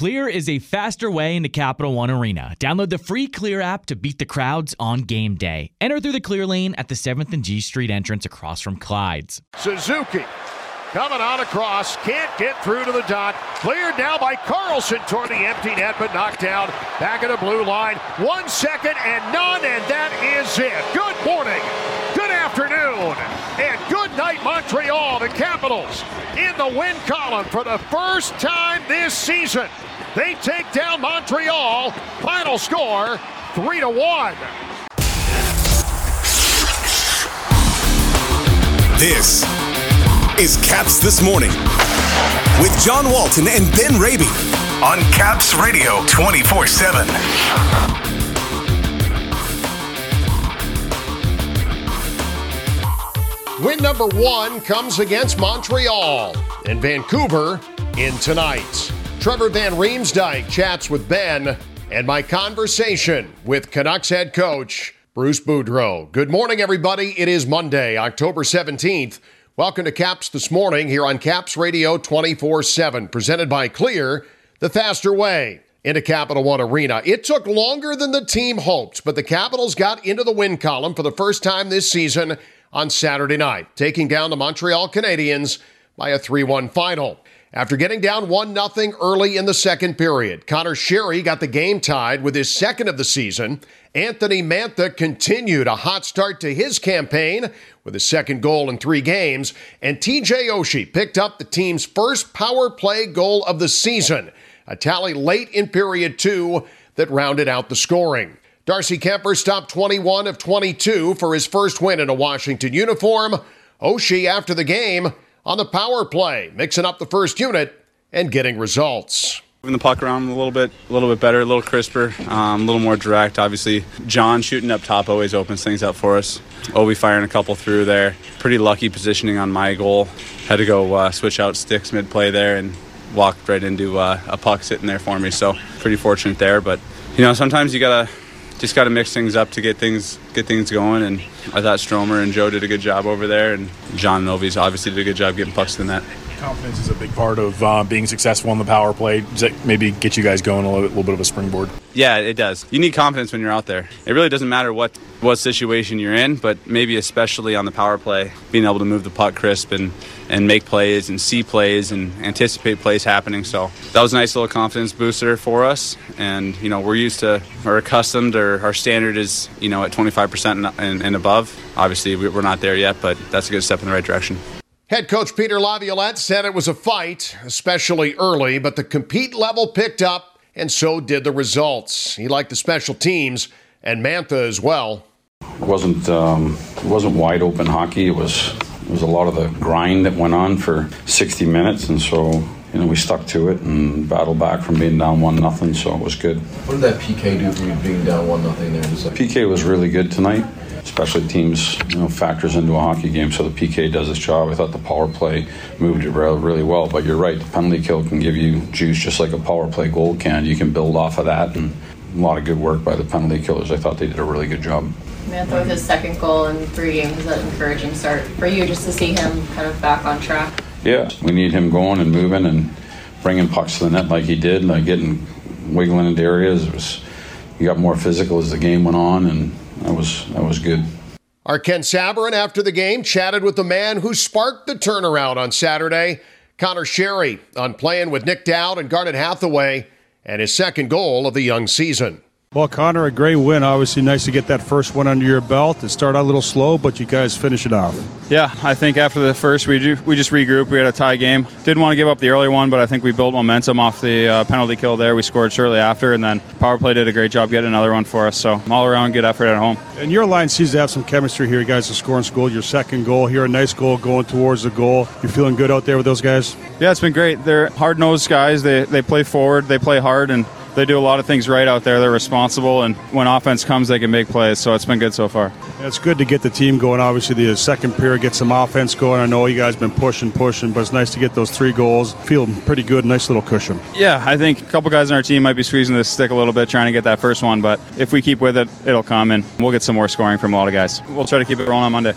Clear is a faster way into Capital One Arena. Download the free Clear app to beat the crowds on game day. Enter through the Clear lane at the 7th and G Street entrance across from Clyde's. Suzuki coming on across, can't get through to the dot. Cleared now by Carlson toward the empty net, but knocked down back of the blue line. One second and none, and that is it. Good morning, good afternoon, and Montreal. The Capitals in the win column for the first time this season. They take down Montreal. Final score three to one. This is Caps This Morning with John Walton and Ben Raby on Caps Radio 24 7. Win number one comes against Montreal and Vancouver in tonight. Trevor Van Riemsdyk chats with Ben and my conversation with Canucks head coach Bruce Boudreau. Good morning, everybody. It is Monday, October 17th. Welcome to Caps this morning here on Caps Radio 24 7, presented by Clear, the faster way into Capital One Arena. It took longer than the team hoped, but the Capitals got into the win column for the first time this season on Saturday night, taking down the Montreal Canadiens by a 3 1 final. After getting down 1 0 early in the second period, Connor Sheary got the game tied with his second of the season. Anthony Mantha continued a hot start to his campaign with his second goal in three games, and TJ Oshie picked up the team's first power play goal of the season, a tally late in period two that rounded out the scoring. Darcy Kuemper stopped 21 of 22 for his first win in a Washington uniform. Oshie, after the game, on the power play, mixing up the first unit and getting results. Moving the puck around a little bit, a little bit better, a little crisper, um, a little more direct. Obviously, John shooting up top always opens things up for us. Ovi firing a couple through there. Pretty lucky positioning on my goal. Had to go uh, switch out sticks mid play there and walked right into uh, a puck sitting there for me. So pretty fortunate there. But you know, sometimes you gotta just got to mix things up to get things get things going. And I thought Stromer and Joe did a good job over there, and John Novies obviously did a good job getting pucks in that. Confidence is a big part of uh, being successful on the power play. Does that maybe get you guys going a little, little bit of a springboard? Yeah, it does. You need confidence when you're out there. It really doesn't matter what what situation you're in, but maybe especially on the power play, being able to move the puck crisp and and make plays and see plays and anticipate plays happening. So that was a nice little confidence booster for us. And you know we're used to or accustomed or our standard is you know at 25% and, and above. Obviously we're not there yet, but that's a good step in the right direction. Head coach Peter Laviolette said it was a fight, especially early, but the compete level picked up, and so did the results. He liked the special teams and Mantha as well. It wasn't um, it wasn't wide open hockey. It was it was a lot of the grind that went on for 60 minutes, and so you know we stuck to it and battled back from being down one nothing. So it was good. What did that PK do for you being down one nothing there? PK was really good tonight special teams you know, factors into a hockey game, so the PK does its job. I thought the power play moved it really well, but you're right, the penalty kill can give you juice just like a power play goal can. You can build off of that, and a lot of good work by the penalty killers. I thought they did a really good job. Mantha with his second goal in three games is an encouraging start for you just to see him kind of back on track. Yeah, we need him going and moving and bringing pucks to the net like he did, like getting wiggling into areas. It was he got more physical as the game went on, and that was that was good. Our Ken Sabourin after the game chatted with the man who sparked the turnaround on Saturday, Connor Sheary, on playing with Nick Dowd and Garnet Hathaway, and his second goal of the young season. Well, Connor, a great win. Obviously, nice to get that first one under your belt. It started out a little slow, but you guys finish it off. Yeah, I think after the first, we do, we just regrouped. We had a tie game. Didn't want to give up the early one, but I think we built momentum off the uh, penalty kill there. We scored shortly after, and then power play did a great job getting another one for us. So all around, good effort at home. And your line seems to have some chemistry here. You guys are scoring goal. Your second goal here, a nice goal going towards the goal. You feeling good out there with those guys? Yeah, it's been great. They're hard nosed guys. They they play forward. They play hard and they do a lot of things right out there. They're responsible, and when offense comes, they can make plays. So it's been good so far. Yeah, it's good to get the team going. Obviously, the uh, second period get some offense going. I know you guys have been pushing, pushing, but it's nice to get those three goals. Feel pretty good. Nice little cushion. Yeah, I think a couple guys on our team might be squeezing the stick a little bit, trying to get that first one. But if we keep with it, it'll come, and we'll get some more scoring from a lot of guys. We'll try to keep it rolling on Monday.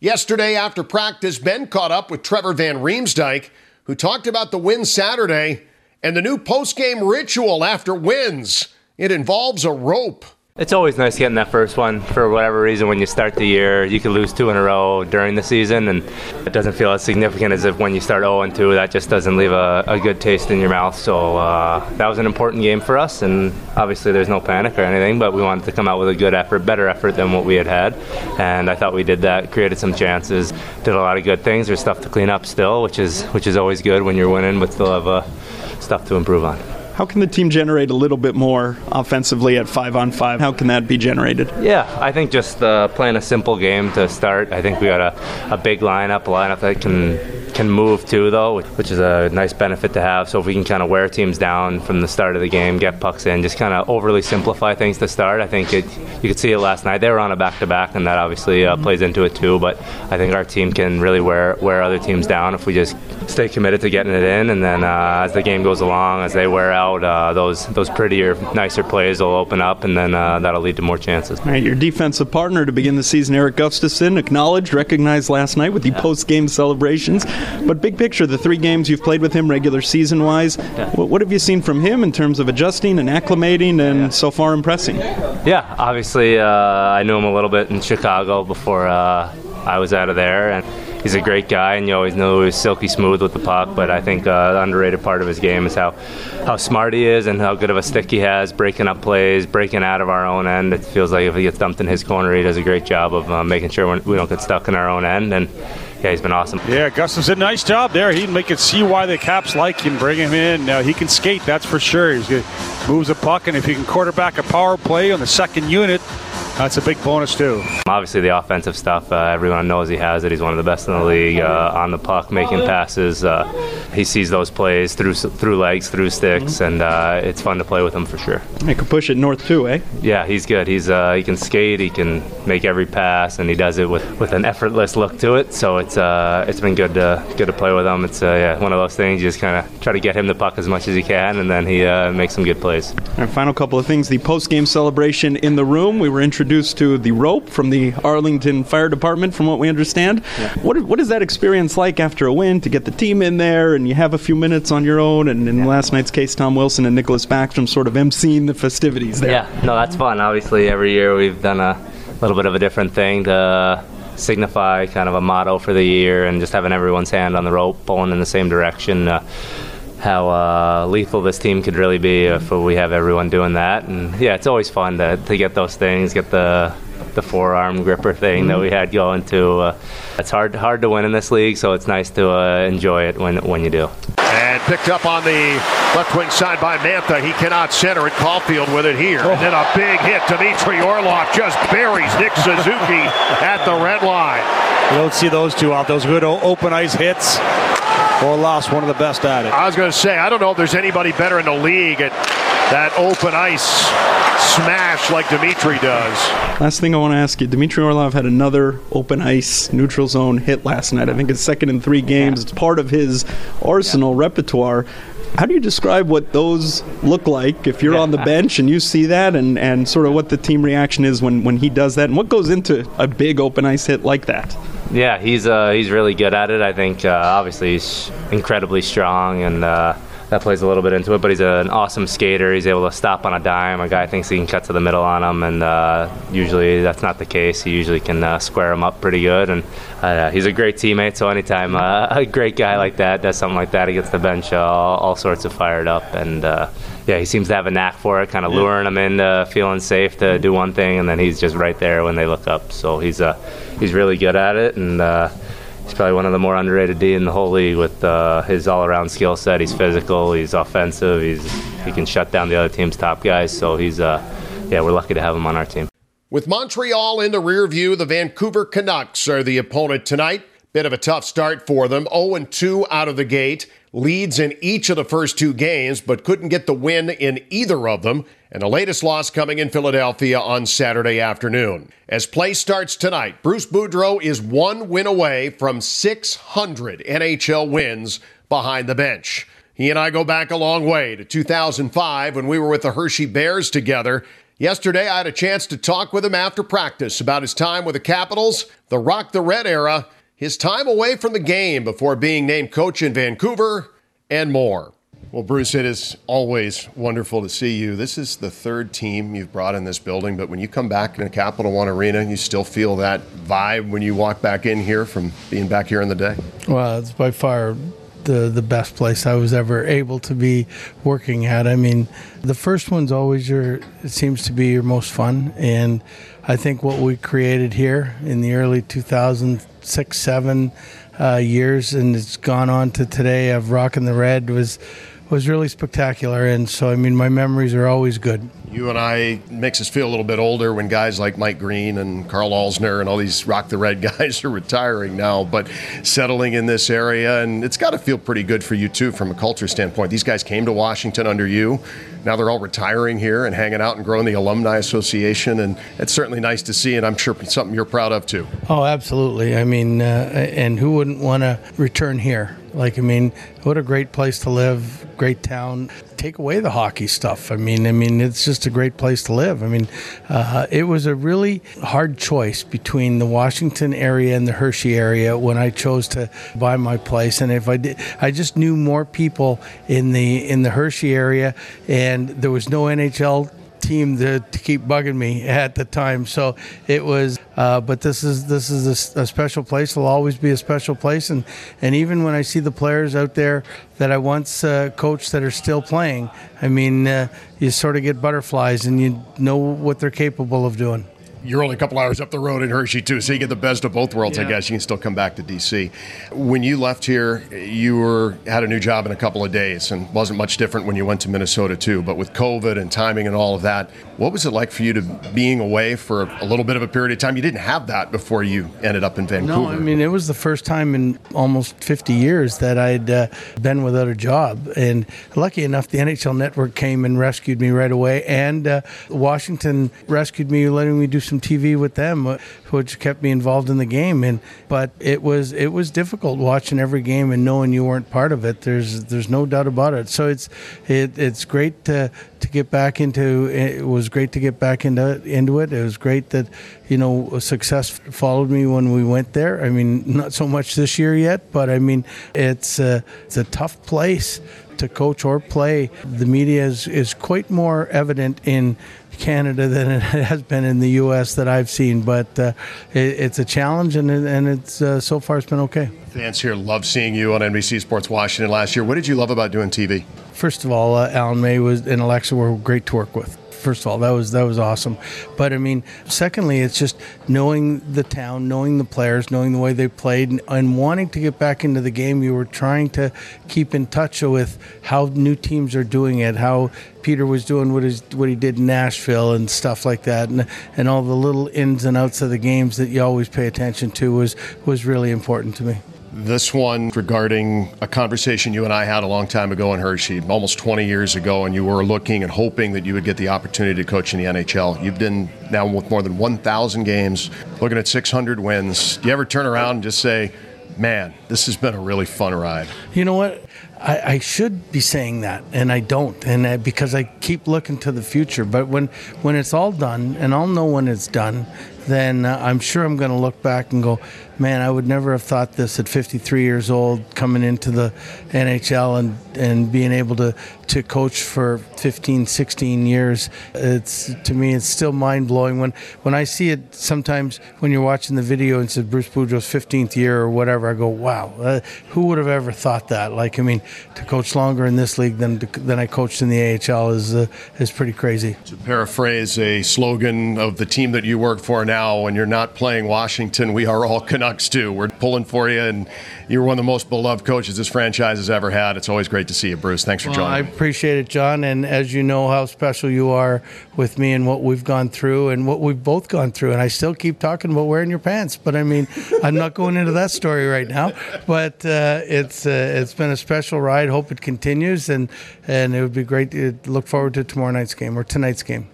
Yesterday, after practice, Ben caught up with Trevor Van Riemsdyk, who talked about the win Saturday and the new post-game ritual after wins. It involves a rope. It's always nice getting that first one for whatever reason. When you start the year, you can lose two in a row during the season, and it doesn't feel as significant as if when you start 0 2. That just doesn't leave a, a good taste in your mouth. So uh, that was an important game for us, and obviously there's no panic or anything, but we wanted to come out with a good effort, better effort than what we had had, and I thought we did that. Created some chances, did a lot of good things. There's stuff to clean up still, which is which is always good when you're winning, but still have uh, stuff to improve on. How can the team generate a little bit more offensively at five on five? How can that be generated? Yeah, I think just uh, playing a simple game to start. I think we got a, a big lineup, a lineup that can can move too, though, which is a nice benefit to have. So if we can kind of wear teams down from the start of the game, get pucks in, just kind of overly simplify things to start. I think it, you could see it last night. They were on a back to back, and that obviously uh, plays into it too. But I think our team can really wear wear other teams down if we just stay committed to getting it in, and then uh, as the game goes along, as they wear out, uh, those those prettier, nicer plays will open up, and then uh, that'll lead to more chances. All right, your defensive partner to begin the season, Erik Gustafsson, acknowledged, recognized last night with the yeah. post game celebrations. But big picture, the three games you've played with him, regular season wise, what, have you seen from him in terms of adjusting and acclimating, and yeah. so far impressing? Yeah, obviously, uh, I knew him a little bit in Chicago before uh, I was out of there, and he's a great guy, and you always know he's silky smooth with the puck. But I think uh, the underrated part of his game is how how smart he is and how good of a stick he has, breaking up plays, breaking out of our own end. It feels like if he gets dumped in his corner, he does a great job of uh, making sure we don't get stuck in our own end. And yeah, he's been awesome. Yeah, Gustin's did a nice job there. He can make it see why the Caps like him, bring him in. Now he can skate, that's for sure. He moves the puck, and if he can quarterback a power play on the second unit, that's a big bonus too. Obviously, the offensive stuff. Uh, everyone knows he has it. He's one of the best in the league uh, on the puck, making passes. Uh, he sees those plays through through legs, through sticks, and uh, it's fun to play with him for sure. He can push it north too, eh? Yeah, he's good. He's uh, he can skate. He can make every pass, and he does it with, with an effortless look to it. So it's uh, it's been good to good to play with him. It's yeah, one of those things. You just kind of try to get him the puck as much as you can, and then he makes some good plays. Our final couple of things: the post game celebration in the room. We were introduced to the rope from the Arlington Fire Department, from what we understand. Yeah. What, what is that experience like after a win to get the team in there and you have a few minutes on your own? And in yeah. last night's case, Tom Wilson and Nicklas Backstrom sort of emceeing the festivities there. Yeah, no, that's fun. Obviously, every year we've done a little bit of a different thing to signify kind of a motto for the year and just having everyone's hand on the rope pulling in the same direction. Uh, how uh, lethal this team could really be if we have everyone doing that. And yeah, it's always fun to, to get those things, get the the forearm gripper thing mm-hmm. that we had going to. Uh, it's hard hard to win in this league, so it's nice to uh, enjoy it when when you do. And picked up on the left wing side by Mantha. He cannot center it. Caufield with it here. Oh. And then a big hit. Dmitry Orlov just buries Nick Suzuki at the red line. You don't see those two out. Those good open ice hits. Orlov's one of the best at it. I was going to say, I don't know if there's anybody better in the league at that open ice smash like Dmitry does. Last thing I want to ask you Dmitry Orlov had another open ice neutral zone hit last night. I think it's second in three games. It's part of his arsenal yeah. repertoire. How do you describe what those look like if you're on the bench and you see that and, and sort of what the team reaction is when, when he does that and what goes into a big open ice hit like that? Yeah, he's uh, he's really good at it. I think uh, obviously he's incredibly strong, and uh, that plays a little bit into it. But he's an awesome skater. He's able to stop on a dime. A guy thinks he can cut to the middle on him, and uh, usually that's not the case. He usually can uh, square him up pretty good, and uh, he's a great teammate. So anytime a great guy like that does something like that, he gets the bench all, all sorts of fired up, and yeah, he seems to have a knack for it, kind of luring them into feeling safe to do one thing, and then he's just right there when they look up. So he's uh, he's really good at it, and uh, he's probably one of the more underrated D in the whole league with uh, his all-around skill set. He's physical, he's offensive, he's he can shut down the other team's top guys. So he's uh, yeah, we're lucky to have him on our team. With Montreal in the rear view, the Vancouver Canucks are the opponent tonight. Bit of a tough start for them. 0 2 out of the gate. Leads in each of the first two games, but couldn't get the win in either of them. And the latest loss coming in Philadelphia on Saturday afternoon. As play starts tonight, Bruce Boudreau is one win away from 600 NHL wins behind the bench. He and I go back a long way to 2005 when we were with the Hershey Bears together. Yesterday, I had a chance to talk with him after practice about his time with the Capitals, the Rock the Red era, his time away from the game before being named coach in Vancouver, and more. Well, Bruce, it is always wonderful to see you. This is the third team you've brought in this building, but when you come back in the Capital One Arena, you still feel that vibe when you walk back in here from being back here in the day? Well, it's by far the the best place I was ever able to be working at. I mean, the first one's always your it seems to be your most fun, and I think what we created here in the early 2006 seven uh, years, and it's gone on to today of rocking the red was was really spectacular. And so, I mean, my memories are always good. You and I makes us feel a little bit older when guys like Mike Green and Carl Alzner and all these Rock the Red guys are retiring now, but settling in this area. And it's got to feel pretty good for you, too, from a culture standpoint. These guys came to Washington under you. Now they're all retiring here and hanging out and growing the Alumni Association. And it's certainly nice to see, and I'm sure something you're proud of, too. Oh, absolutely. I mean, uh, and who wouldn't want to return here? Like, I mean, what a great place to live, great town. Take away the hockey stuff. I mean, I mean, it's just a great place to live. I mean, uh, it was a really hard choice between the Washington area and the Hershey area when I chose to buy my place. And if I did, I just knew more people in the in the Hershey area, and there was no NHL team to, to keep bugging me at the time. So it was, uh, but this is this is a, a, special place. It'll always be a special place, and and even when I see the players out there that I once uh, coached that are still playing, I mean, uh, you sort of get butterflies, and you know what they're capable of doing you're only a couple hours up the road in Hershey too, so you get the best of both worlds. Yeah. I guess you can still come back to DC. When you left here, you were had a new job in a couple of days, and wasn't much different when you went to Minnesota too. But with COVID and timing and all of that, what was it like for you to being away for a little bit of a period of time? You didn't have that before you ended up in Vancouver. No, I mean it was the first time in almost 50 years that I'd uh, been without a job, and lucky enough, the NHL Network came and rescued me right away, and uh, Washington rescued me, letting me do some some TV with them, uh, which kept me involved in the game. And but it was it was difficult watching every game and knowing you weren't part of it. There's there's no doubt about it. So it's it, it's great to to get back into. It was great to get back into into it. It was great that you know success followed me when we went there. I mean, not so much this year yet, but I mean, it's a, it's a tough place to coach or play. The media is, is quite more evident in Canada than it has been in the U.S. that I've seen. But uh, it, it's a challenge, and, and it's uh, so far it's been okay. Fans here love seeing you on NBC Sports Washington last year. What did you love about doing TV? First of all, uh, Alan May was and Alexa were great to work with first of all, that was that was awesome. But I mean, secondly, it's just knowing the town, knowing the players, knowing the way they played, and, and, wanting to get back into the game. You were trying to keep in touch with how new teams are doing it, how Peter was doing what, what he did in Nashville and stuff like that, and and all the little ins and outs of the games that you always pay attention to was was really important to me. This one regarding a conversation you and I had a long time ago in Hershey, almost 20 years ago, and you were looking and hoping that you would get the opportunity to coach in the NHL. You've been now with more than 1,000 games, looking at 600 wins. Do you ever turn around and just say, man, this has been a really fun ride? You know what? I, I, should be saying that, and I don't, and I, because I keep looking to the future. But when when it's all done, and I'll know when it's done, then uh, I'm sure I'm going to look back and go, man, I would never have thought this at 53 years old, coming into the NHL and, and being able to, to coach for 15, 16 years. It's to me, it's still mind blowing when when I see it. Sometimes when you're watching the video and says Bruce Boudreau's 15th year or whatever, I go, wow, uh, who would have ever thought that? Like, I mean, to coach longer in this league than than I coached in the AHL is uh, is pretty crazy. To paraphrase a slogan of the team that you work for now, when you're not playing Washington, we are all Canucks too. We're pulling for you, and you're one of the most beloved coaches this franchise has ever had. It's always great to see you, Bruce. Thanks for well, joining. I appreciate it, John. And as you know, how special you are with me and what we've gone through and what we've both gone through. And I still keep talking about wearing your pants, but I mean, I'm not going into that story right now. But uh, it's uh, it's been a special ride. Hope it continues, and and it would be great to look forward to tomorrow night's game or tonight's game.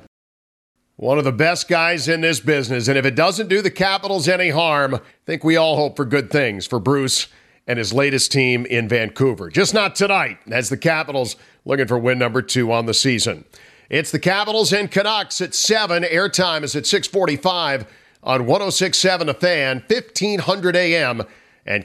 One of the best guys in this business. And if it doesn't do the Capitals any harm, I think we all hope for good things for Bruce and his latest team in Vancouver. Just not tonight, as the Capitals looking for win number two on the season. It's the Capitals and Canucks at 7. Airtime is at 645 on 1067 A Fan, 1500 AM, and